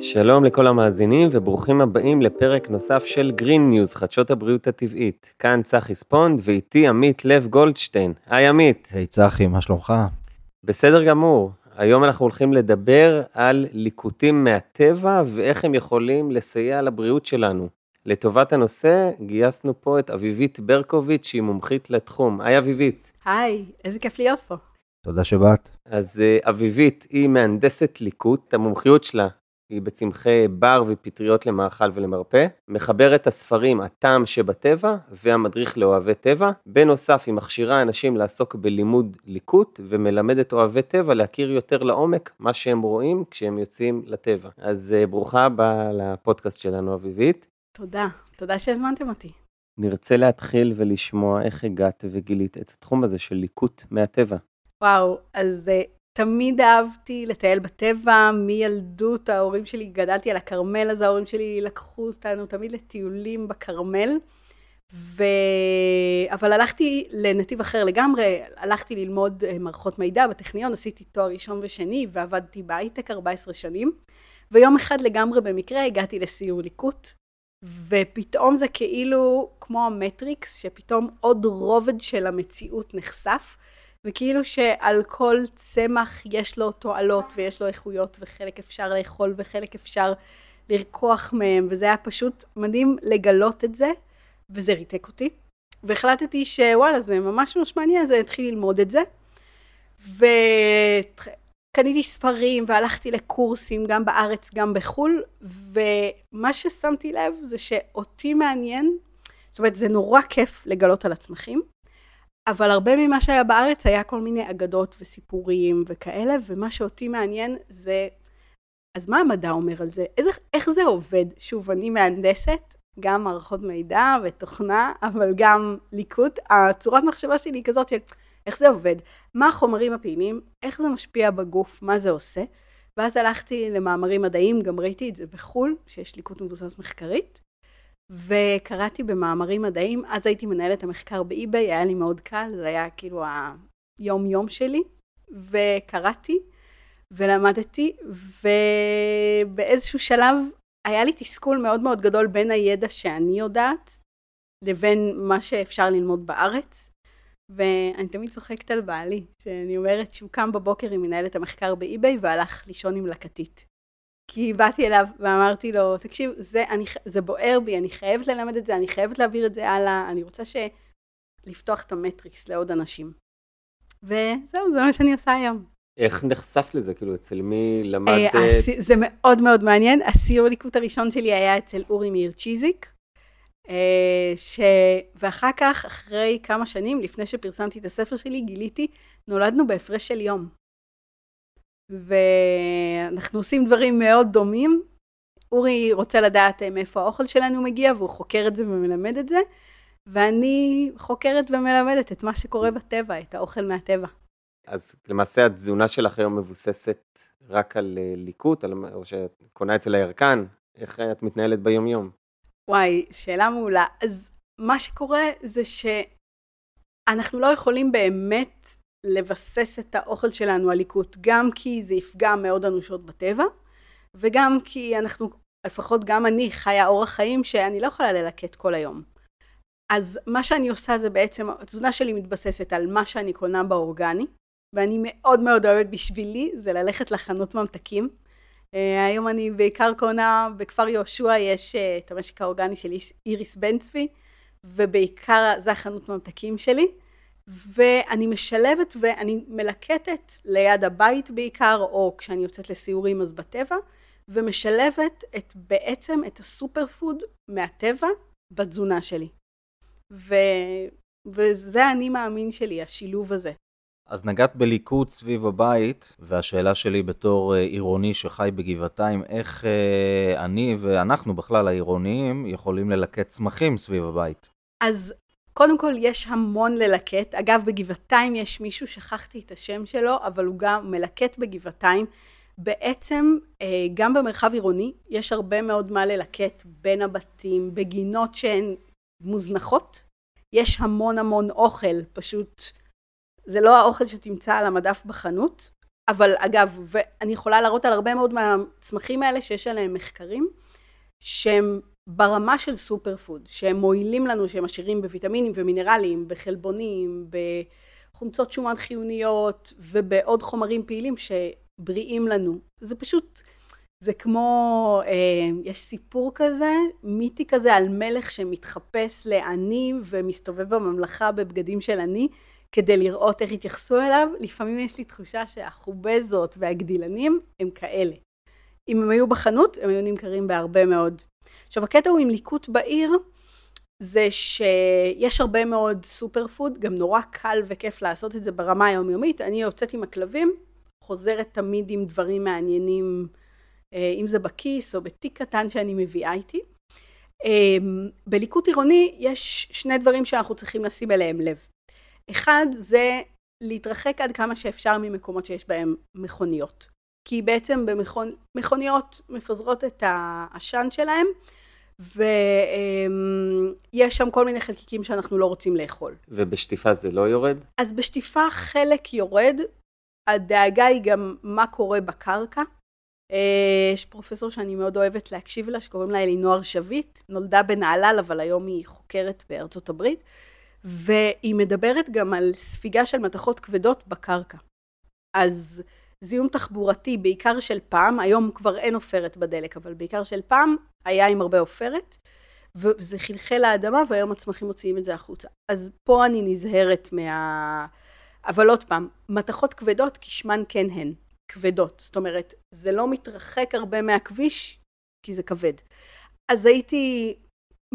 שלום לכל המאזינים וברוכים הבאים לפרק נוסף של Green News, חדשות הבריאות הטבעית. כאן צחי ספונד ואיתי עמית לב גולדשטיין. היי עמית. היי צחי, מה שלומך? בסדר גמור. היום אנחנו הולכים לדבר על ליקוטים מהטבע ואיך הם יכולים לסייע לבריאות שלנו. לטובת הנושא גייסנו פה את אביבית ברקוביץ', שהיא מומחית לתחום. היי אביבית. היי, איזה כיף להיות פה. תודה שבאת. אז אה, אביבית היא מהנדסת ליקוט, המומחיות שלה היא בצמחי בר ופטריות למאכל ולמרפא, מחברת הספרים הטעם שבטבע והמדריך לאוהבי טבע, בנוסף היא מכשירה אנשים לעסוק בלימוד ליקוט ומלמדת אוהבי טבע להכיר יותר לעומק מה שהם רואים כשהם יוצאים לטבע. אז אה, ברוכה הבאה לפודקאסט שלנו אביבית. תודה, תודה שהזמנתם אותי. נרצה להתחיל ולשמוע איך הגעת וגילית את התחום הזה של ליקוט מהטבע. וואו, אז uh, תמיד אהבתי לטייל בטבע, מילדות ההורים שלי, גדלתי על הכרמל, אז ההורים שלי לקחו אותנו תמיד לטיולים בכרמל. ו... אבל הלכתי לנתיב אחר לגמרי, הלכתי ללמוד אה, מערכות מידע בטכניון, עשיתי תואר ראשון ושני ועבדתי בהייטק 14 שנים. ויום אחד לגמרי במקרה הגעתי לסיור ליקוט, ופתאום זה כאילו כמו המטריקס, שפתאום עוד רובד של המציאות נחשף, וכאילו שעל כל צמח יש לו תועלות ויש לו איכויות, וחלק אפשר לאכול וחלק אפשר לרקוח מהם, וזה היה פשוט מדהים לגלות את זה, וזה ריתק אותי. והחלטתי שוואלה, זה ממש ממש מעניין, אז אני אתחיל ללמוד את זה. ו... קניתי ספרים והלכתי לקורסים גם בארץ גם בחו"ל ומה ששמתי לב זה שאותי מעניין, זאת אומרת זה נורא כיף לגלות על הצמחים אבל הרבה ממה שהיה בארץ היה כל מיני אגדות וסיפורים וכאלה ומה שאותי מעניין זה אז מה המדע אומר על זה? איזה, איך זה עובד? שוב אני מהנדסת גם מערכות מידע ותוכנה אבל גם ליקוט הצורת מחשבה שלי היא כזאת של איך זה עובד, מה החומרים הפעילים, איך זה משפיע בגוף, מה זה עושה. ואז הלכתי למאמרים מדעיים, גם ראיתי את זה בחו"ל, שיש ליקוט מבוסס מחקרית, וקראתי במאמרים מדעיים, אז הייתי מנהלת המחקר באי-ביי, היה לי מאוד קל, זה היה כאילו היום יום שלי, וקראתי ולמדתי, ובאיזשהו שלב היה לי תסכול מאוד מאוד גדול בין הידע שאני יודעת, לבין מה שאפשר ללמוד בארץ. ואני תמיד צוחקת על בעלי, שאני אומרת שהוא קם בבוקר עם מנהלת המחקר באי-ביי והלך לישון עם לקטית. כי באתי אליו ואמרתי לו, תקשיב, זה, אני, זה בוער בי, אני חייבת ללמד את זה, אני חייבת להעביר את זה הלאה, אני רוצה ש... לפתוח את המטריקס לעוד אנשים. וזהו, זה מה שאני עושה היום. איך נחשפת לזה? כאילו, אצל מי למדת? אה, זה מאוד מאוד מעניין. הסיור ליקוט הראשון שלי היה אצל אורי מאיר צ'יזיק. אה, ש... ואחר כך, אחרי כמה שנים, לפני שפרסמתי את הספר שלי, גיליתי, נולדנו בהפרש של יום. ואנחנו עושים דברים מאוד דומים. אורי רוצה לדעת אה, מאיפה האוכל שלנו מגיע, והוא חוקר את זה ומלמד את זה, ואני חוקרת ומלמדת את מה שקורה בטבע, את האוכל מהטבע. אז למעשה התזונה שלך היום מבוססת רק על אה, ליקוט, על... או שאת קונה אצל הירקן, איך את מתנהלת ביום-יום? וואי, שאלה מעולה. אז מה שקורה זה שאנחנו לא יכולים באמת לבסס את האוכל שלנו על ליקוט, גם כי זה יפגע מאוד אנושות בטבע, וגם כי אנחנו, לפחות גם אני, חיה אורח חיים שאני לא יכולה ללקט כל היום. אז מה שאני עושה זה בעצם, התזונה שלי מתבססת על מה שאני קונה באורגני, ואני מאוד מאוד אוהבת בשבילי, זה ללכת לחנות ממתקים. אה, היום אני בעיקר קונה, בכפר יהושע יש אה, את המשק האורגני של איריס בן צבי, ובעיקר זה החנות ממתקים שלי. ואני משלבת ואני מלקטת ליד הבית בעיקר, או כשאני יוצאת לסיורים אז בטבע, ומשלבת את, בעצם את הסופר פוד מהטבע בתזונה שלי. ו, וזה האני מאמין שלי, השילוב הזה. אז נגעת בליכוד סביב הבית, והשאלה שלי בתור אה, עירוני שחי בגבעתיים, איך אה, אני ואנחנו בכלל העירוניים יכולים ללקט צמחים סביב הבית? אז קודם כל יש המון ללקט. אגב, בגבעתיים יש מישהו, שכחתי את השם שלו, אבל הוא גם מלקט בגבעתיים. בעצם אה, גם במרחב עירוני יש הרבה מאוד מה ללקט בין הבתים, בגינות שהן מוזנחות. יש המון המון אוכל, פשוט זה לא האוכל שתמצא על המדף בחנות, אבל אגב, ואני יכולה להראות על הרבה מאוד מהצמחים האלה שיש עליהם מחקרים, שהם ברמה של סופר פוד, שהם מועילים לנו, שהם עשירים בוויטמינים ומינרלים, בחלבונים, בחומצות שומן חיוניות ובעוד חומרים פעילים שבריאים לנו. זה פשוט, זה כמו, אה, יש סיפור כזה, מיתי כזה על מלך שמתחפש לעני ומסתובב בממלכה בבגדים של עני, כדי לראות איך יתייחסו אליו. לפעמים יש לי תחושה שהחובזות והגדילנים הם כאלה. אם הם היו בחנות, הם היו נמכרים בהרבה מאוד. עכשיו הקטע הוא עם ליקוט בעיר, זה שיש הרבה מאוד סופר פוד, גם נורא קל וכיף לעשות את זה ברמה היומיומית. אני יוצאת עם הכלבים, חוזרת תמיד עם דברים מעניינים, אה, אם זה בכיס או בתיק קטן שאני מביאה איתי. אה, בליקוט עירוני יש שני דברים שאנחנו צריכים לשים אליהם לב. אחד זה להתרחק עד כמה שאפשר ממקומות שיש בהם מכוניות. כי בעצם במכוניות מפזרות את העשן שלהם, ויש שם כל מיני חלקיקים שאנחנו לא רוצים לאכול. ובשטיפה זה לא יורד? אז בשטיפה חלק יורד, הדאגה היא גם מה קורה בקרקע. אה, יש פרופסור שאני מאוד אוהבת להקשיב לה, שקוראים לה אלינוער שביט, נולדה בנהלל, אבל היום היא חוקרת בארצות הברית, והיא מדברת גם על ספיגה של מתכות כבדות בקרקע. אז זיהום תחבורתי, בעיקר של פעם, היום כבר אין עופרת בדלק, אבל בעיקר של פעם, היה עם הרבה עופרת, וזה חלחל לאדמה, והיום הצמחים מוציאים את זה החוצה. אז פה אני נזהרת מה... אבל עוד פעם, מתכות כבדות, כשמן כן הן, כבדות. זאת אומרת, זה לא מתרחק הרבה מהכביש, כי זה כבד. אז הייתי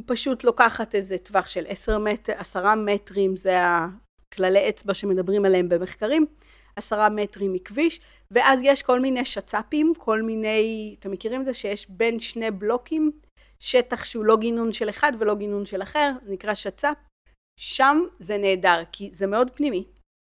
פשוט לוקחת איזה טווח של עשר מטר, עשרה מטרים, זה הכללי אצבע שמדברים עליהם במחקרים, עשרה מטרים מכביש, ואז יש כל מיני שצ"פים, כל מיני, אתם מכירים את זה שיש בין שני בלוקים, שטח שהוא לא גינון של אחד ולא גינון של אחר, נקרא שצ"פ, שם זה נהדר, כי זה מאוד פנימי.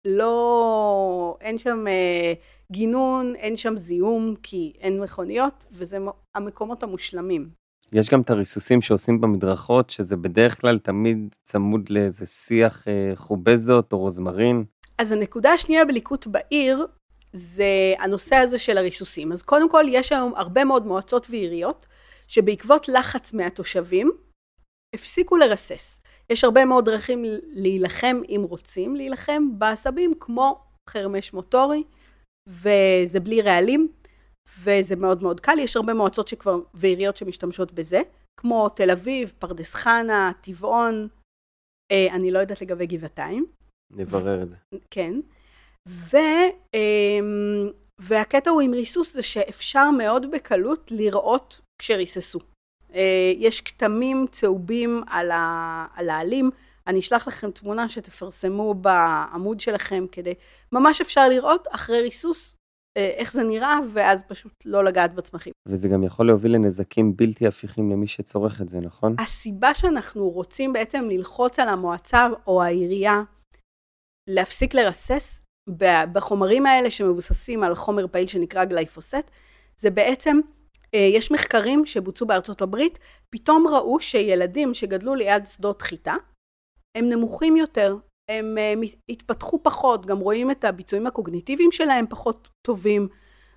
לא, אין שם אה, גינון, אין שם זיהום, כי אין מכוניות, וזה המקומות המושלמים. יש גם את הריסוסים שעושים במדרכות, שזה בדרך כלל תמיד צמוד לאיזה שיח אה, חובזות או רוזמרין. אז הנקודה השנייה בליקוט בעיר, זה הנושא הזה של הריסוסים. אז קודם כל, יש היום הרבה מאוד מועצות ועיריות, שבעקבות לחץ מהתושבים, הפסיקו לרסס. יש הרבה מאוד דרכים להילחם, אם רוצים להילחם, בעשבים, כמו חרמש מוטורי, וזה בלי רעלים. וזה מאוד מאוד קל, יש הרבה מועצות שכבר, ועיריות שמשתמשות בזה, כמו תל אביב, פרדס חנה, טבעון, אה, אני לא יודעת לגבי גבעתיים. נברר את זה. כן. ו, אה, והקטע הוא עם ריסוס זה שאפשר מאוד בקלות לראות כשריססו. אה, יש כתמים צהובים על, ה, על העלים, אני אשלח לכם תמונה שתפרסמו בעמוד שלכם כדי, ממש אפשר לראות אחרי ריסוס אה, איך זה נראה, ואז פשוט לא לגעת בצמחים. וזה גם יכול להוביל לנזקים בלתי הפיכים למי שצורך את זה, נכון? הסיבה שאנחנו רוצים בעצם ללחוץ על המועצה או העירייה להפסיק לרסס בחומרים האלה שמבוססים על חומר פעיל שנקרא גליפוסט, זה בעצם, אה, יש מחקרים שבוצעו בארצות הברית, פתאום ראו שילדים שגדלו ליד שדות חיטה, הם נמוכים יותר הם אה, התפתחו פחות, גם רואים את הביצועים הקוגניטיביים שלהם פחות טובים,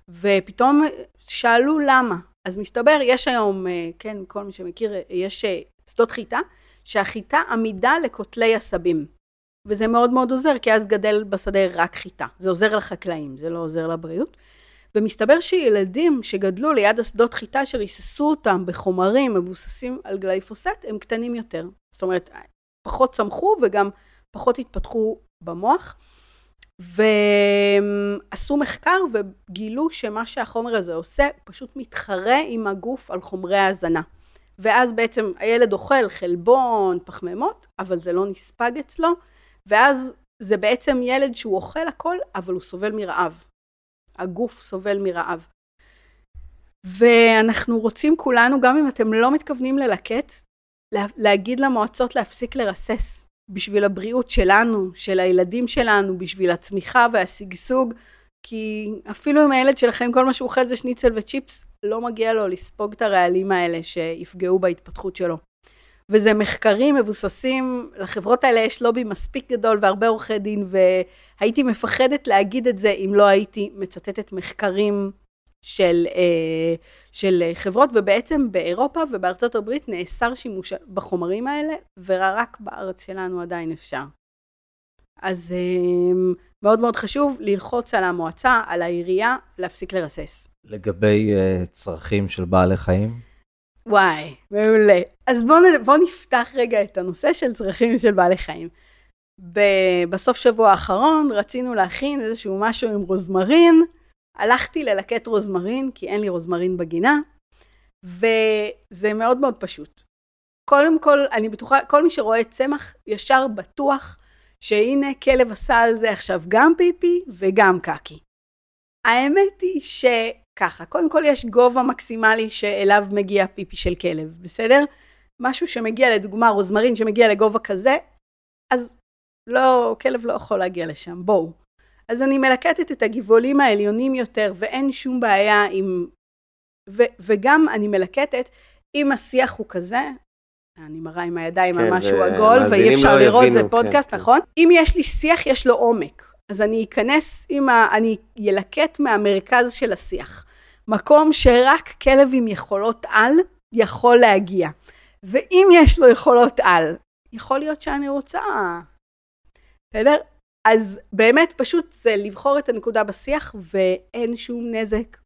ופתאום שאלו למה. אז מסתבר, יש היום, אה, כן, כל מי שמכיר, יש שדות חיטה, שהחיטה עמידה לקוטלי עשבים. וזה מאוד מאוד עוזר, כי אז גדל בשדה רק חיטה. זה עוזר לחקלאים, זה לא עוזר לבריאות. ומסתבר שילדים שגדלו ליד השדות חיטה שריססו אותם בחומרים מבוססים על גליפוסט, הם קטנים יותר. זאת אומרת, פחות צמחו וגם פחות התפתחו במוח. ועשו מחקר וגילו שמה שהחומר הזה עושה, פשוט מתחרה עם הגוף על חומרי ההזנה. ואז בעצם הילד אוכל חלבון, פחמימות, אבל זה לא נספג אצלו, ואז זה בעצם ילד שהוא אוכל הכל, אבל הוא סובל מרעב. הגוף סובל מרעב. ואנחנו רוצים כולנו, גם אם אתם לא מתכוונים ללקט, להגיד למועצות להפסיק לרסס. בשביל הבריאות שלנו, של הילדים שלנו, בשביל הצמיחה והשגשוג, כי אפילו אם הילד שלכם כל מה שהוא אוכל זה שניצל וצ'יפס, לא מגיע לו לספוג את הרעלים האלה שיפגעו בהתפתחות שלו. וזה מחקרים מבוססים, לחברות האלה יש לובי מספיק גדול והרבה עורכי דין, והייתי מפחדת להגיד את זה אם לא הייתי מצטטת מחקרים של, אה, של חברות, ובעצם באירופה ובארצות הברית נאסר שימוש בחומרים האלה, ורק בארץ שלנו עדיין אפשר. אז אה, מאוד מאוד חשוב ללחוץ על המועצה, על העירייה, להפסיק לרסס. לגבי uh, צרכים של בעלי חיים? וואי, מעולה. אז בואו בוא נפתח רגע את הנושא של צרכים של בעלי חיים. ב- בסוף שבוע האחרון רצינו להכין איזשהו משהו עם רוזמרין, הלכתי ללקט רוזמרין, כי אין לי רוזמרין בגינה, וזה מאוד מאוד פשוט. קודם כל, אני בטוחה, כל מי שרואה צמח, ישר בטוח שהנה כלב עשה על זה עכשיו גם פיפי וגם קקי. האמת היא שככה, קודם כל יש גובה מקסימלי שאליו מגיע פיפי של כלב, בסדר? משהו שמגיע לדוגמה רוזמרין שמגיע לגובה כזה, אז לא, כלב לא יכול להגיע לשם, בואו. אז אני מלקטת את הגבעולים העליונים יותר ואין שום בעיה עם... ו, וגם אני מלקטת, אם השיח הוא כזה, אני מראה עם הידיים כן, על משהו עגול ואי אפשר לא לראות, זה כן, פודקאסט, כן, נכון? כן. אם יש לי שיח, יש לו עומק. אז אני אכנס עם ה... אני ילקט מהמרכז של השיח. מקום שרק כלב עם יכולות על יכול להגיע. ואם יש לו יכולות על, יכול להיות שאני רוצה... בסדר? אז באמת פשוט זה לבחור את הנקודה בשיח ואין שום נזק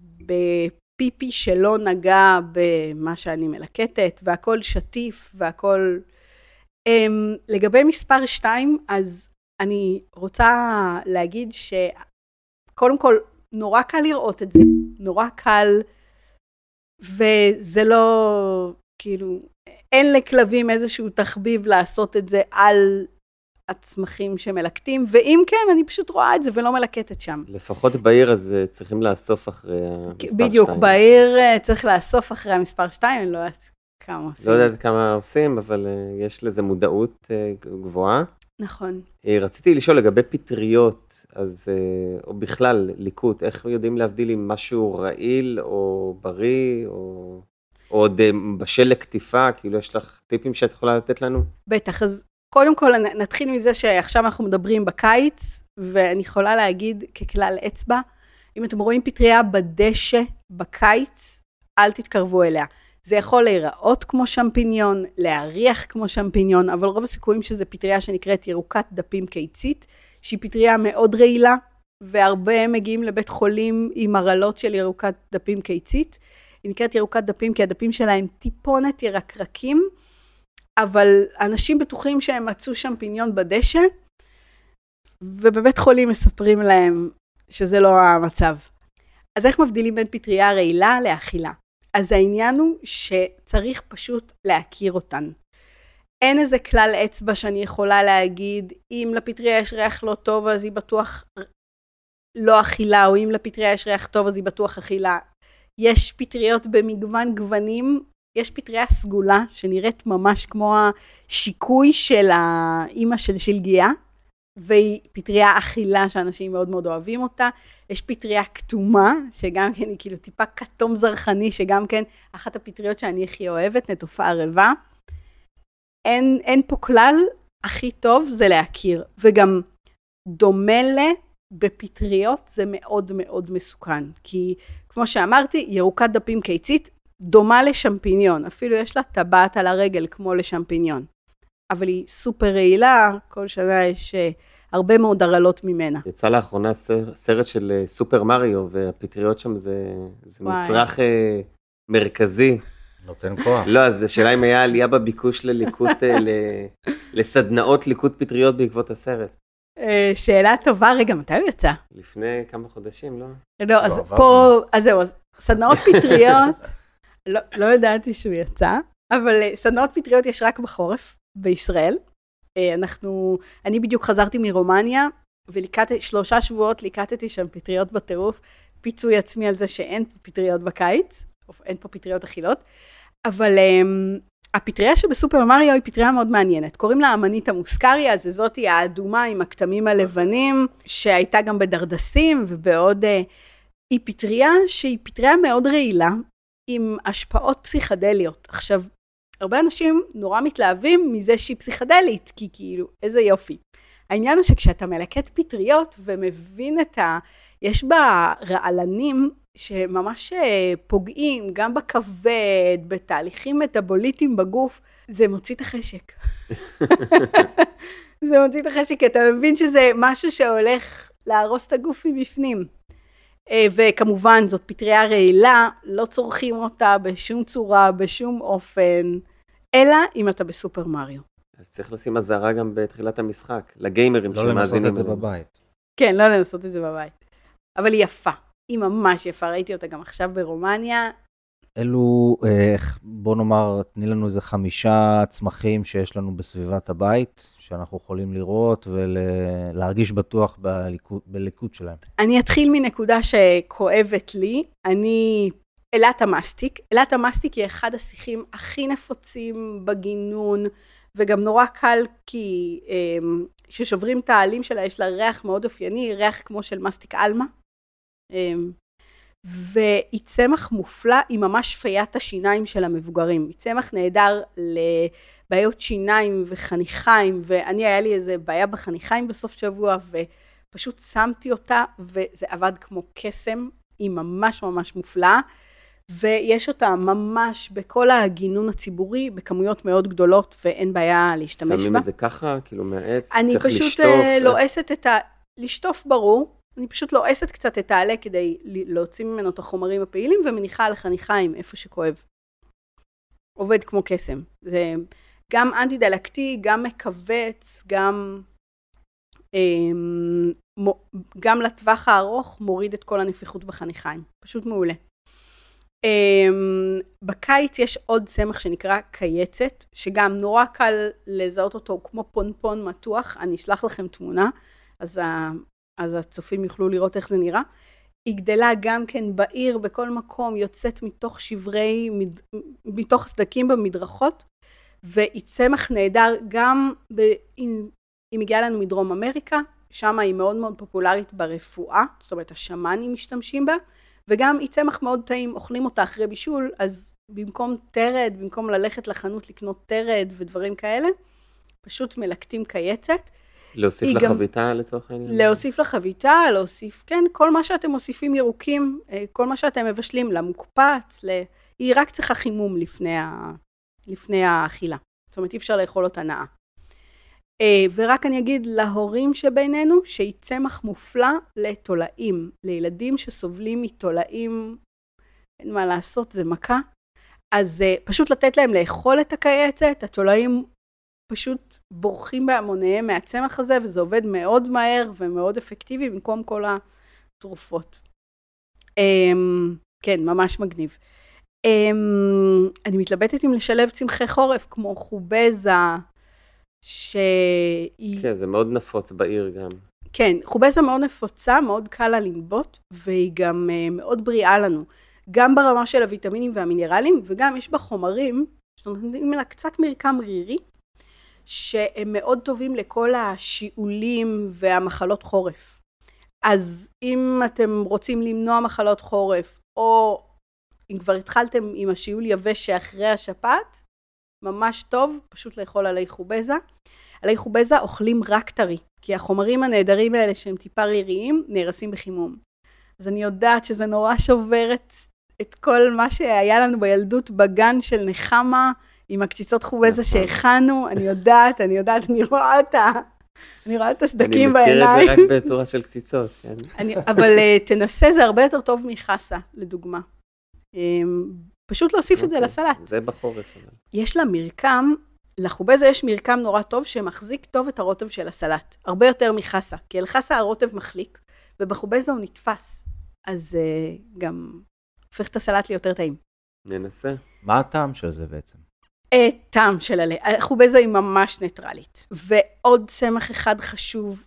בפיפי שלא נגע במה שאני מלקטת והכל שטיף והכל... Um, לגבי מספר 2 אז אני רוצה להגיד שקודם כל נורא קל לראות את זה, נורא קל וזה לא כאילו אין לכלבים איזשהו תחביב לעשות את זה על הצמחים שמלקטים, ואם כן, אני פשוט רואה את זה ולא מלקטת שם. לפחות בעיר אז אה, צריכים לאסוף אחרי המספר 2. בדיוק, בעיר אה, צריך לאסוף אחרי המספר 2, אני לא יודעת כמה עושים. לא יודעת כמה עושים, אבל אה, יש לזה מודעות גבוהה. נכון. רציתי לשאול לגבי פטריות, אז, או בכלל ליקוט, איך יודעים להבדיל אם משהו רעיל או בריא, או... או עוד בשל לקטיפה, כאילו יש לך טיפים שאת יכולה לתת לנו? בטח, אז קודם כל נתחיל מזה שעכשיו אנחנו מדברים בקיץ, ואני יכולה להגיד ככלל אצבע, אם אתם רואים פטריה בדשא בקיץ, אל תתקרבו אליה. זה יכול להיראות כמו שמפיניון, להריח כמו שמפיניון, אבל רוב הסיכויים שזה פטריה שנקראת ירוקת דפים קיצית, שהיא פטריה מאוד רעילה, והרבה מגיעים לבית חולים עם הרעלות של ירוקת דפים קיצית. היא נקראת ירוקת דפים כי הדפים שלה הם טיפונת ירקרקים, אבל אנשים בטוחים שהם מצאו שם פיניון בדשא, ובבית חולים מספרים להם שזה לא המצב. אז איך מבדילים בין פטריה רעילה לאכילה? אז העניין הוא שצריך פשוט להכיר אותן. אין איזה כלל אצבע שאני יכולה להגיד, אם לפטריה יש ריח לא טוב אז היא בטוח לא אכילה, או אם לפטריה יש ריח טוב אז היא בטוח אכילה. יש פטריות במגוון גוונים, יש פטריה סגולה שנראית ממש כמו השיקוי של האימא של שלגיה, והיא פטריה אכילה שאנשים מאוד מאוד אוהבים אותה. יש פטריה כתומה, שגם כן היא כאילו טיפה כתום זרחני, שגם כן אחת הפטריות שאני הכי אוהבת, נטופה ערבה. אין, אין פה כלל, הכי טוב זה להכיר, וגם דומה ל... בפטריות זה מאוד מאוד מסוכן, כי כמו שאמרתי, ירוקת דפים קיצית דומה לשמפיניון, אפילו יש לה טבעת על הרגל כמו לשמפיניון. אבל היא סופר רעילה, כל שנה יש uh, הרבה מאוד הרעלות ממנה. יצא לאחרונה סרט של uh, סופר מריו, והפטריות שם זה, זה מצרך uh, מרכזי. נותן כוח. לא, אז השאלה אם היה עלייה בביקוש לליקוט, ל, לסדנאות ליקוט פטריות בעקבות הסרט. שאלה טובה, רגע, מתי הוא יצא? לפני כמה חודשים, לא? לא, אז לא, פה, אז זהו, אז סדנאות פטריות, לא, לא ידעתי שהוא יצא, אבל אה, סדנאות פטריות יש רק בחורף בישראל. אה, אנחנו, אני בדיוק חזרתי מרומניה, וליקטתי, שלושה שבועות ליקטתי שם פטריות בטירוף, פיצוי עצמי על זה שאין פה פטריות בקיץ, אין פה פטריות אכילות, אבל um, הפטריה שבסופר מריו היא פטריה מאוד מעניינת. קוראים לה אמנית המוסקריה, זה זאתי האדומה עם הכתמים הלבנים, שהייתה גם בדרדסים ובעוד... Uh, היא פטריה שהיא פטריה מאוד רעילה, עם השפעות פסיכדליות. עכשיו, הרבה אנשים נורא מתלהבים מזה שהיא פסיכדלית, כי כאילו, איזה יופי. העניין הוא שכשאתה מלקט פטריות ומבין את ה... יש בה רעלנים שממש אה, פוגעים גם בכבד, בתהליכים מטאבוליטיים בגוף, זה מוציא את החשק. זה מוציא את החשק, כי אתה מבין שזה משהו שהולך להרוס את הגוף מבפנים. אה, וכמובן, זאת פטריה רעילה, לא צורכים אותה בשום צורה, בשום אופן, אלא אם אתה בסופר מריו. אז צריך לשים אזהרה גם בתחילת המשחק, לגיימרים לא לנסות שמאזינים את זה. בבית. כן, לא לנסות את זה בבית. אבל היא יפה. היא ממש יפה, ראיתי אותה גם עכשיו ברומניה. אלו, אה, בוא נאמר, תני לנו איזה חמישה צמחים שיש לנו בסביבת הבית, שאנחנו יכולים לראות ולהרגיש בטוח בליקוט, בליקוט שלהם. אני אתחיל מנקודה שכואבת לי. אני... אלת המסטיק. אלת המסטיק היא אחד השיחים הכי נפוצים בגינון, וגם נורא קל כי אמ, כששוברים את העלים שלה יש לה ריח מאוד אופייני, ריח כמו של מסטיק עלמה. אמ, והיא צמח מופלא, היא ממש פיית השיניים של המבוגרים. היא צמח נהדר לבעיות שיניים וחניכיים, ואני היה לי איזה בעיה בחניכיים בסוף שבוע, ופשוט שמתי אותה, וזה עבד כמו קסם, היא ממש ממש מופלאה. ויש אותה ממש בכל הגינון הציבורי בכמויות מאוד גדולות ואין בעיה להשתמש בה. שמים את זה ככה, כאילו מהעץ, אני צריך פשוט לשטוף. אה, איך- לועסת את ה... לשטוף ברור, אני פשוט לועסת קצת את העלה כדי להוציא ממנו את החומרים הפעילים ומניחה על החניכיים איפה שכואב. עובד כמו קסם. זה גם אנטי דלקתי, גם מכווץ, גם, אמ, גם לטווח הארוך מוריד את כל הנפיחות בחניכיים. פשוט מעולה. אמ, בקיץ יש עוד צמח שנקרא קייצת, שגם נורא קל לזהות אותו כמו פונפון מתוח, אני אשלח לכם תמונה, אז, ה, אז הצופים יוכלו לראות איך זה נראה. היא גדלה גם כן בעיר, בכל מקום, יוצאת מתוך שברי, מתוך סדקים במדרכות, והיא צמח נהדר גם, ב, היא, היא מגיעה לנו מדרום אמריקה, שם היא מאוד מאוד פופולרית ברפואה, זאת אומרת השמאנים משתמשים בה, וגם היא צמח מאוד טעים, אוכלים אותה אחרי בישול, אז במקום תרד, במקום ללכת לחנות לקנות תרד ודברים כאלה, פשוט מלקטים קייצת. להוסיף היא גם- לחביתה לצורך העניין? להוסיף לחביתה, להוסיף, כן, כל מה שאתם מוסיפים ירוקים, אה, כל מה שאתם מבשלים, למוקפץ, ל... היא רק צריכה חימום לפני, ה... לפני האכילה. זאת אומרת, אי אפשר לאכול אותה נאה. אה, ורק אני אגיד להורים שבינינו, שהיא צמח מופלא לתולעים, לילדים שסובלים מתולעים, אין מה לעשות, זה מכה. אז אה, פשוט לתת להם לאכול את הקייצת, התולעים פשוט בורחים בהמוניהם מהצמח הזה, וזה עובד מאוד מהר ומאוד אפקטיבי במקום כל התרופות. אמ, כן, ממש מגניב. אמ, אני מתלבטת אם לשלב צמחי חורף כמו חובזה, שהיא... כן, זה מאוד נפוץ בעיר גם. כן, חובזה מאוד נפוצה, מאוד קל לה לנבוט, והיא גם uh, מאוד בריאה לנו. גם ברמה של הוויטמינים והמינרלים, וגם יש בה חומרים שנותנים לה קצת מרקם רירי, שהם מאוד טובים לכל השיעולים והמחלות חורף. אז אם אתם רוצים למנוע מחלות חורף, או אם כבר התחלתם עם השיעול יבש שאחרי השפעת, ממש טוב, פשוט לאכול עלי חובזה. עלי חובזה אוכלים רק טרי, כי החומרים הנהדרים האלה שהם טיפה ריריים נהרסים בחימום. אז אני יודעת שזה נורא שובר את, את כל מה שהיה לנו בילדות בגן של נחמה, עם הקציצות חובזה נכון. שהכנו, אני יודעת, אני יודעת, אני רואה אותה, אני רואה את הסדקים אני מכיר את בעיניים. זה רק בצורה של קציצות, כן. אני, אבל אה, תנסה, זה הרבה יותר טוב מחסה, לדוגמה. אמ, פשוט להוסיף את זה אוקיי. לסלט. זה בחורף. יש לה מרקם, לחובזה יש מרקם נורא טוב שמחזיק טוב את הרוטב של הסלט. הרבה יותר מחסה, כי על חסה הרוטב מחליק, ובחובזה הוא נתפס. אז אה, גם הופך את הסלט ליותר טעים. ננסה. מה הטעם של זה בעצם? אה, טעם של עלה. החובזה היא ממש ניטרלית. ועוד צמח אחד חשוב,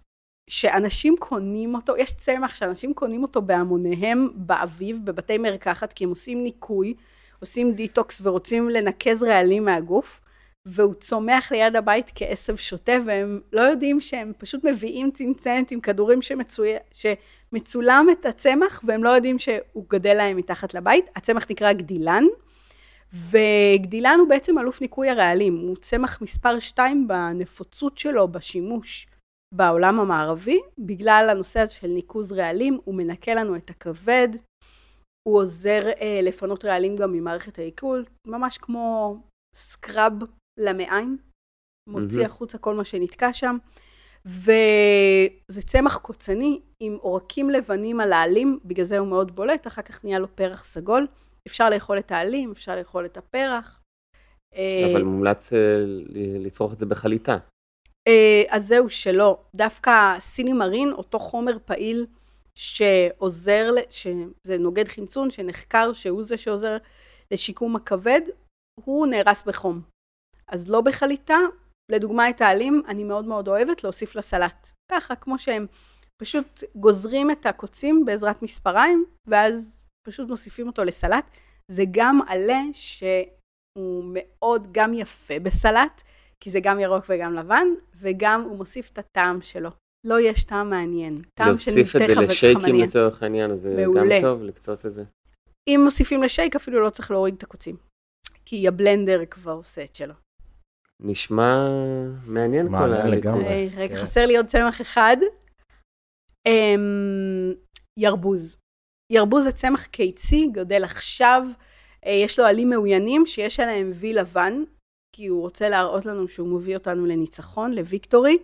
שאנשים קונים אותו, יש צמח שאנשים קונים אותו בהמוניהם באביב, בבתי מרקחת, כי הם עושים ניקוי, עושים דיטוקס ורוצים לנקז רעלים מהגוף, והוא צומח ליד הבית כעשב שוטה, והם לא יודעים שהם פשוט מביאים צנצנת עם כדורים שמצוי... שמצולם את הצמח, והם לא יודעים שהוא גדל להם מתחת לבית. הצמח נקרא גדילן, וגדילן הוא בעצם אלוף ניקוי הרעלים, הוא צמח מספר 2 בנפוצות שלו בשימוש בעולם המערבי, בגלל הנושא הזה של ניקוז רעלים, הוא מנקה לנו את הכבד, הוא עוזר אה, לפנות רעלים גם ממערכת העיכול, ממש כמו סקראב למעיים, מוציא mm-hmm. החוצה כל מה שנתקע שם. וזה צמח קוצני עם עורקים לבנים על העלים, בגלל זה הוא מאוד בולט, אחר כך נהיה לו פרח סגול. אפשר לאכול את העלים, אפשר לאכול את הפרח. אבל אה, מומלץ אה, לצרוך את זה בחליטה. אה, אז זהו שלא, דווקא סינימרין, אותו חומר פעיל שעוזר, שזה נוגד חמצון, שנחקר שהוא זה שעוזר לשיקום הכבד, הוא נהרס בחום. אז לא בחליטה, לדוגמה את העלים, אני מאוד מאוד אוהבת להוסיף לסלט. ככה, כמו שהם פשוט גוזרים את הקוצים בעזרת מספריים, ואז פשוט מוסיפים אותו לסלט. זה גם עלה שהוא מאוד גם יפה בסלט, כי זה גם ירוק וגם לבן, וגם הוא מוסיף את הטעם שלו. לא יש טעם מעניין. טעם של להוסיף את זה לשייקים לצורך העניין, זה גם טוב לקצוץ את זה. אם מוסיפים לשייק אפילו לא צריך להוריד את הקוצים. כי הבלנדר כבר עושה את שלו. נשמע מעניין כל ה... לגמרי. רגע, כן. חסר לי עוד צמח אחד. אמ, ירבוז. ירבוז זה צמח קיצי, גודל עכשיו. אה, יש לו עלים מאוינים שיש עליהם וי לבן, כי הוא רוצה להראות לנו שהוא מביא אותנו לניצחון, לוויקטורי.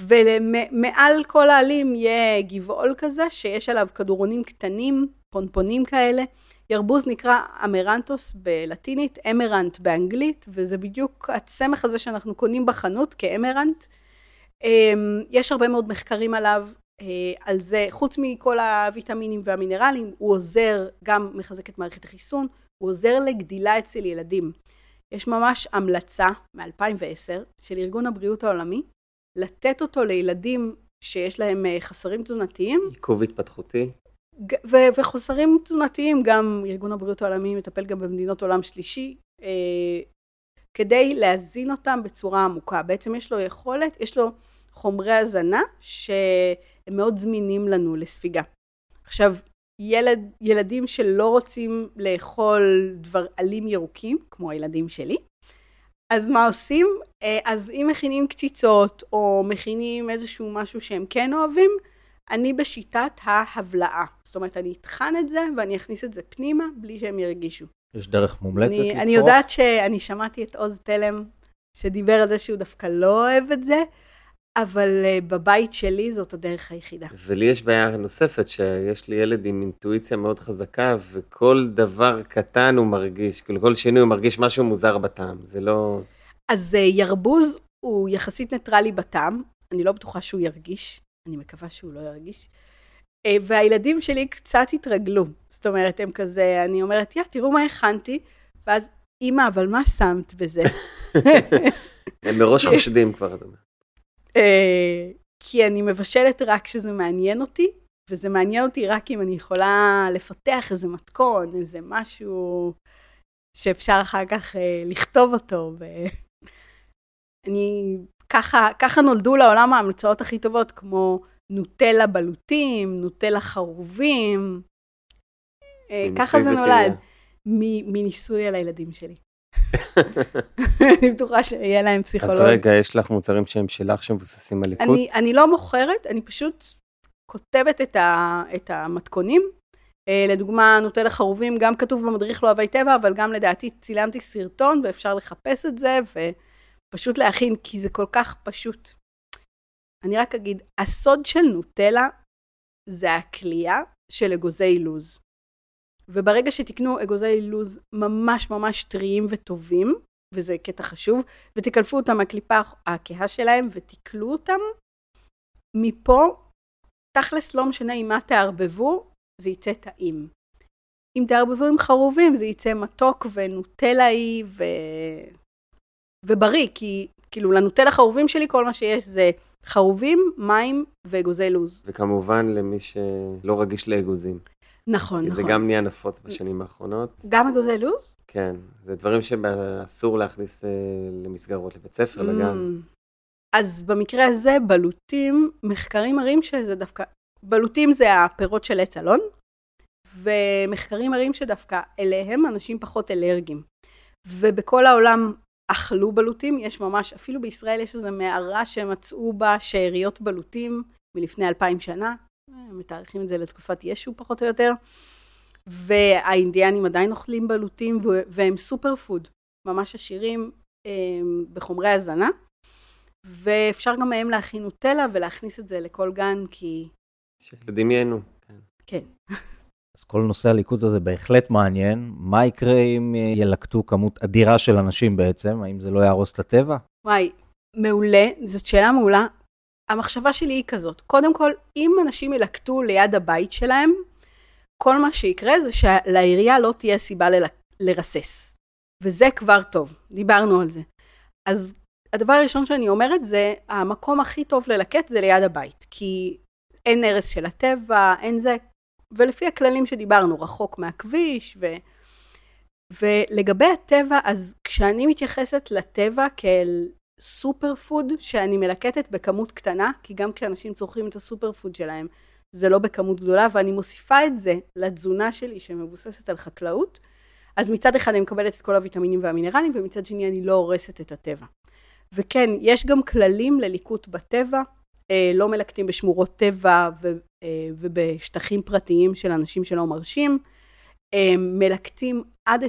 ומעל כל העלים יהיה גבעול כזה, שיש עליו כדורונים קטנים, פונפונים כאלה. ירבוז נקרא אמרנטוס בלטינית, אמרנט באנגלית, וזה בדיוק הצמח הזה שאנחנו קונים בחנות כאמרנט. אמ, יש הרבה מאוד מחקרים עליו, אה, על זה, חוץ מכל הוויטמינים והמינרלים, הוא עוזר, גם מחזק את מערכת החיסון, הוא עוזר לגדילה אצל ילדים. יש ממש המלצה מ-2010 של ארגון הבריאות העולמי, לתת אותו לילדים שיש להם אה, חסרים תזונתיים. עיכוב התפתחותי. ו- וחוסרים תזונתיים, גם ארגון הבריאות העולמי מטפל גם במדינות עולם שלישי, אה, כדי להזין אותם בצורה עמוקה. בעצם יש לו יכולת, יש לו חומרי הזנה שהם מאוד זמינים לנו לספיגה. עכשיו, ילד, ילדים שלא רוצים לאכול דבר עלים ירוקים, כמו הילדים שלי, אז מה עושים? אה, אז אם מכינים קציצות, או מכינים איזשהו משהו שהם כן אוהבים, אני בשיטת ההבלעה. זאת אומרת, אני אטחן את זה ואני אכניס את זה פנימה בלי שהם ירגישו. יש דרך מומלצת אני, לצרוך? אני יודעת שאני שמעתי את עוז תלם שדיבר על זה שהוא דווקא לא אוהב את זה, אבל uh, בבית שלי זאת הדרך היחידה. ולי יש בעיה נוספת, שיש לי ילד עם אינטואיציה מאוד חזקה, וכל דבר קטן הוא מרגיש, כאילו כל שינוי הוא מרגיש משהו מוזר בטעם, זה לא... אז uh, ירבוז הוא יחסית ניטרלי בטעם, אני לא בטוחה שהוא ירגיש, אני מקווה שהוא לא ירגיש. אה, והילדים שלי קצת התרגלו. זאת אומרת, הם כזה, אני אומרת, יא, תראו מה הכנתי, ואז, אמא, אבל מה שמת בזה? הם מראש חושדים כבר. אה, כי אני מבשלת רק כשזה מעניין אותי, וזה מעניין אותי רק אם אני יכולה לפתח איזה מתכון, איזה משהו שאפשר אחר כך אה, לכתוב אותו. אני ככה, ככה נולדו לעולם ההמצאות הכי טובות, כמו נוטלה בלוטים, נוטלה חרובים. אה, ככה זה נולד, מניסוי על הילדים שלי. אני בטוחה שיהיה להם פסיכולוג. אז רגע, יש לך מוצרים שהם שלך שמבוססים על ליקוט? אני, אני לא מוכרת, אני פשוט כותבת את, ה, את המתכונים. Uh, לדוגמה, נוטלה חרובים, גם כתוב במדריך לא אוהבי טבע, אבל גם לדעתי צילמתי סרטון ואפשר לחפש את זה, ו... פשוט להכין, כי זה כל כך פשוט. אני רק אגיד, הסוד של נוטלה זה הכלייה של אגוזי לוז. וברגע שתקנו אגוזי לוז ממש ממש טריים וטובים, וזה קטע חשוב, ותקלפו אותם מהקליפה הכהה שלהם ותקלו אותם, מפה, תכלס לא משנה עם מה תערבבו, זה יצא טעים. אם תערבבו עם חרובים זה יצא מתוק ונוטלאי ו... ובריא, כי כאילו לנוטלה חרובים שלי כל מה שיש זה חרובים, מים ואגוזי לוז. וכמובן למי שלא רגיש לאגוזים. נכון, נכון. זה גם נהיה נפוץ בשנים האחרונות. גם אגוזי לוז? כן, זה דברים שאסור להכניס אה, למסגרות, לבית ספר, mm. לגן. אז במקרה הזה, בלוטים, מחקרים מראים שזה דווקא, בלוטים זה הפירות של עץ אלון, ומחקרים מראים שדווקא אליהם אנשים פחות אלרגיים. ובכל העולם אכלו בלוטים, יש ממש, אפילו בישראל יש איזו מערה שמצאו בה שאריות בלוטים מלפני אלפיים שנה, מתארחים את זה לתקופת ישו פחות או יותר, והאינדיאנים עדיין אוכלים בלוטים והם סופר פוד, ממש עשירים אמ, בחומרי הזנה, ואפשר גם מהם להכין נוטלה ולהכניס את זה לכל גן כי... שילדים ייהנו. כן. כן. אז כל נושא הליכוד הזה בהחלט מעניין. מה יקרה אם ילקטו כמות אדירה של אנשים בעצם? האם זה לא יהרוס את הטבע? וואי, מעולה, זאת שאלה מעולה. המחשבה שלי היא כזאת, קודם כל, אם אנשים ילקטו ליד הבית שלהם, כל מה שיקרה זה שלעירייה לא תהיה סיבה ל- לרסס. וזה כבר טוב, דיברנו על זה. אז הדבר הראשון שאני אומרת זה, המקום הכי טוב ללקט זה ליד הבית, כי אין הרס של הטבע, אין זה, ולפי הכללים שדיברנו, רחוק מהכביש, ו... ולגבי הטבע, אז כשאני מתייחסת לטבע כאל super food שאני מלקטת בכמות קטנה, כי גם כשאנשים צורכים את ה super food שלהם, זה לא בכמות גדולה, ואני מוסיפה את זה לתזונה שלי שמבוססת על חקלאות, אז מצד אחד אני מקבלת את כל הוויטמינים והמינרלים, ומצד שני אני לא הורסת את הטבע. וכן, יש גם כללים לליקוט בטבע, אה, לא מלקטים בשמורות טבע אה, ובשטחים פרטיים של אנשים שלא מרשים, אה, מלקטים עד 20%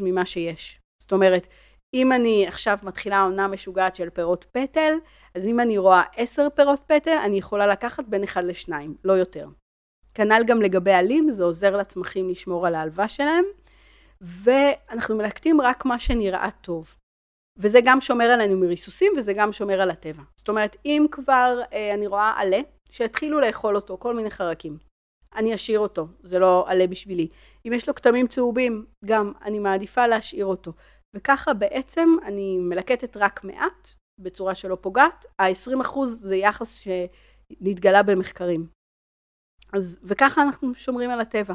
ממה שיש. זאת אומרת, אם אני עכשיו מתחילה עונה משוגעת של פירות פטל, אז אם אני רואה 10 פירות פטל, אני יכולה לקחת בין 1 ל-2, לא יותר. כנ"ל גם לגבי עלים, זה עוזר לצמחים לשמור על ההלווה שלהם, ואנחנו מלקטים רק מה שנראה טוב. וזה גם שומר עלינו מריסוסים וזה גם שומר על הטבע. זאת אומרת, אם כבר אה, אני רואה עלה, שהתחילו לאכול אותו, כל מיני חרקים. אני אשאיר אותו, זה לא עלה בשבילי. אם יש לו כתמים צהובים, גם אני מעדיפה להשאיר אותו. וככה בעצם אני מלקטת רק מעט, בצורה שלא פוגעת. ה-20% זה יחס שנתגלה במחקרים. אז, וככה אנחנו שומרים על הטבע.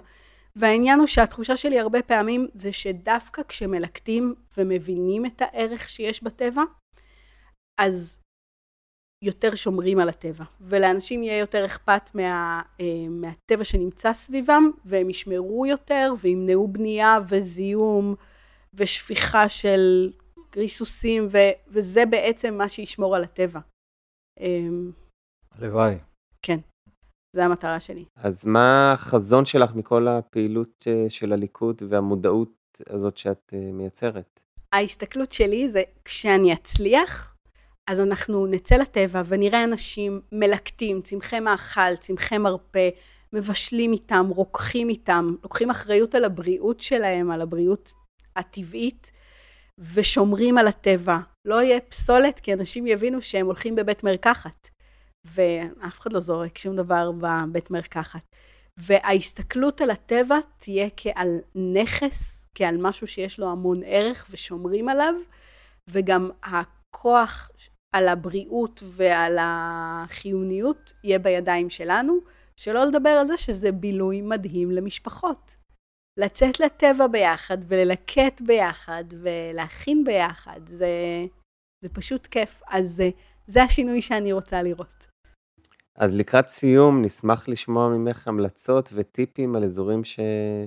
והעניין הוא שהתחושה שלי הרבה פעמים זה שדווקא כשמלקטים ומבינים את הערך שיש בטבע, אז יותר שומרים על הטבע, ולאנשים יהיה יותר אכפת מה, אה, מהטבע שנמצא סביבם, והם ישמרו יותר וימנעו בנייה וזיהום ושפיכה של ריסוסים, ו, וזה בעצם מה שישמור על הטבע. אמ, הלוואי. כן. זה המטרה שלי. אז מה החזון שלך מכל הפעילות אה, של הליכוד והמודעות הזאת שאת אה, מייצרת? ההסתכלות שלי זה כשאני אצליח, אז אנחנו נצא לטבע ונראה אנשים מלקטים, צמחי מאכל, צמחי מרפא, מבשלים איתם, רוקחים איתם, לוקחים אחריות על הבריאות שלהם, על הבריאות הטבעית, ושומרים על הטבע. לא יהיה פסולת, כי אנשים יבינו שהם הולכים בבית מרקחת. ואף אחד לא זורק שום דבר בבית מרקחת. וההסתכלות על הטבע תהיה כעל נכס, כעל משהו שיש לו המון ערך ושומרים עליו, וגם הכוח על הבריאות ועל החיוניות יהיה בידיים שלנו, שלא לדבר על זה שזה בילוי מדהים למשפחות. לצאת לטבע ביחד וללקט ביחד ולהכין ביחד, זה, זה פשוט כיף. אז זה השינוי שאני רוצה לראות. אז לקראת סיום, נשמח לשמוע ממך המלצות וטיפים על אזורים ש...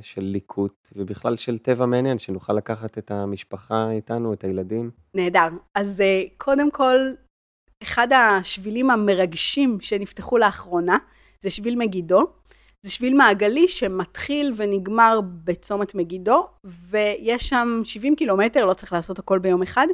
של ליקוט, ובכלל של טבע מעניין, שנוכל לקחת את המשפחה איתנו, את הילדים. נהדר. אז אה, קודם כל, אחד השבילים המרגשים שנפתחו לאחרונה, זה שביל מגידו. זה שביל מעגלי שמתחיל ונגמר בצומת מגידו, ויש שם 70 קילומטר, לא צריך לעשות הכל ביום אחד.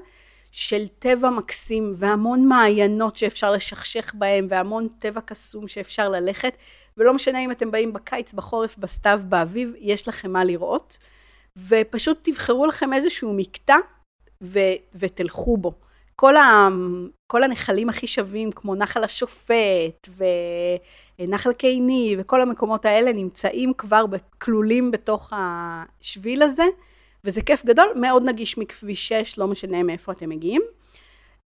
של טבע מקסים והמון מעיינות שאפשר לשכשך בהם והמון טבע קסום שאפשר ללכת ולא משנה אם אתם באים בקיץ, בחורף, בסתיו, באביב, יש לכם מה לראות ופשוט תבחרו לכם איזשהו מקטע ו- ותלכו בו. כל, ה- כל הנחלים הכי שווים כמו נחל השופט ונחל קיני וכל המקומות האלה נמצאים כבר כלולים בתוך השביל הזה וזה כיף גדול, מאוד נגיש מכביש 6, לא משנה מאיפה אתם מגיעים.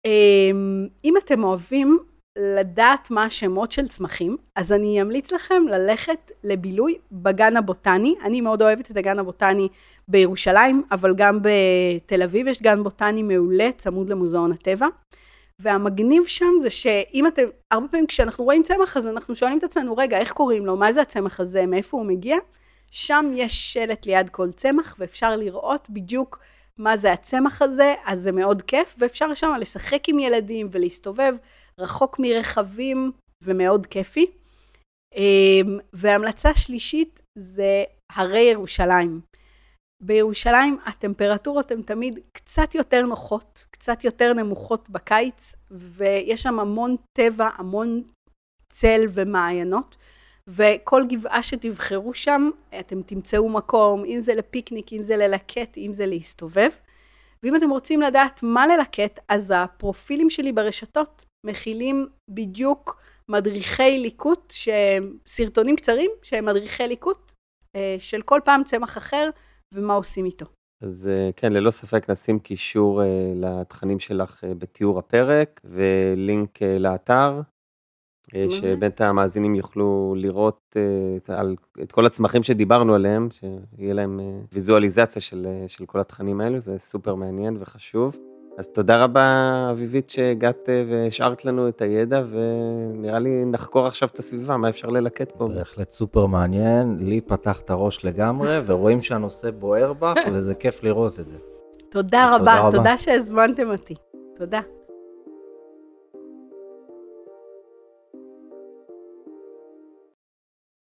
אמ, אם אתם אוהבים לדעת מה השמות של צמחים, אז אני אמליץ לכם ללכת לבילוי בגן הבוטני. אני מאוד אוהבת את הגן הבוטני בירושלים, אבל גם בתל אביב יש גן בוטני מעולה, צמוד למוזיאון הטבע. והמגניב שם זה שאם אתם, הרבה פעמים כשאנחנו רואים צמח אז אנחנו שואלים את עצמנו, רגע, איך קוראים לו? מה זה הצמח הזה? מאיפה הוא מגיע? שם יש שלט ליד כל צמח ואפשר לראות בדיוק מה זה הצמח הזה, אז זה מאוד כיף, ואפשר שם לשחק עם ילדים ולהסתובב רחוק מרכבים, ומאוד כיפי. אמ, והמלצה שלישית זה הרי ירושלים. בירושלים הטמפרטורות הן תמיד קצת יותר נוחות, קצת יותר נמוכות בקיץ, ויש שם המון טבע, המון צל ומעיינות, וכל גבעה שתבחרו שם, אתם תמצאו מקום, אם זה לפיקניק, אם זה ללקט, אם זה להסתובב. ואם אתם רוצים לדעת מה ללקט, אז הפרופילים שלי ברשתות מכילים בדיוק מדריכי ליקוט, סרטונים קצרים שהם מדריכי ליקוט, אה, של כל פעם צמח אחר ומה עושים איתו. אז אה, כן, ללא ספק נשים קישור אה, לתכנים שלך בתיאור הפרק ולינק לאתר, שבאמת המאזינים יוכלו לראות את, על, את כל הצמחים שדיברנו עליהם, שיהיה להם ויזואליזציה של, של כל התכנים האלו, זה סופר מעניין וחשוב. אז תודה רבה, אביבית, שהגעת אה, והשארת לנו את הידע, ונראה לי נחקור עכשיו את הסביבה, מה אפשר ללקט פה. בהחלט סופר מעניין, לי פתח את הראש לגמרי, ורואים שהנושא בוער בך, וזה כיף לראות את זה. תודה רבה, תודה, תודה שהזמנתם אותי. תודה.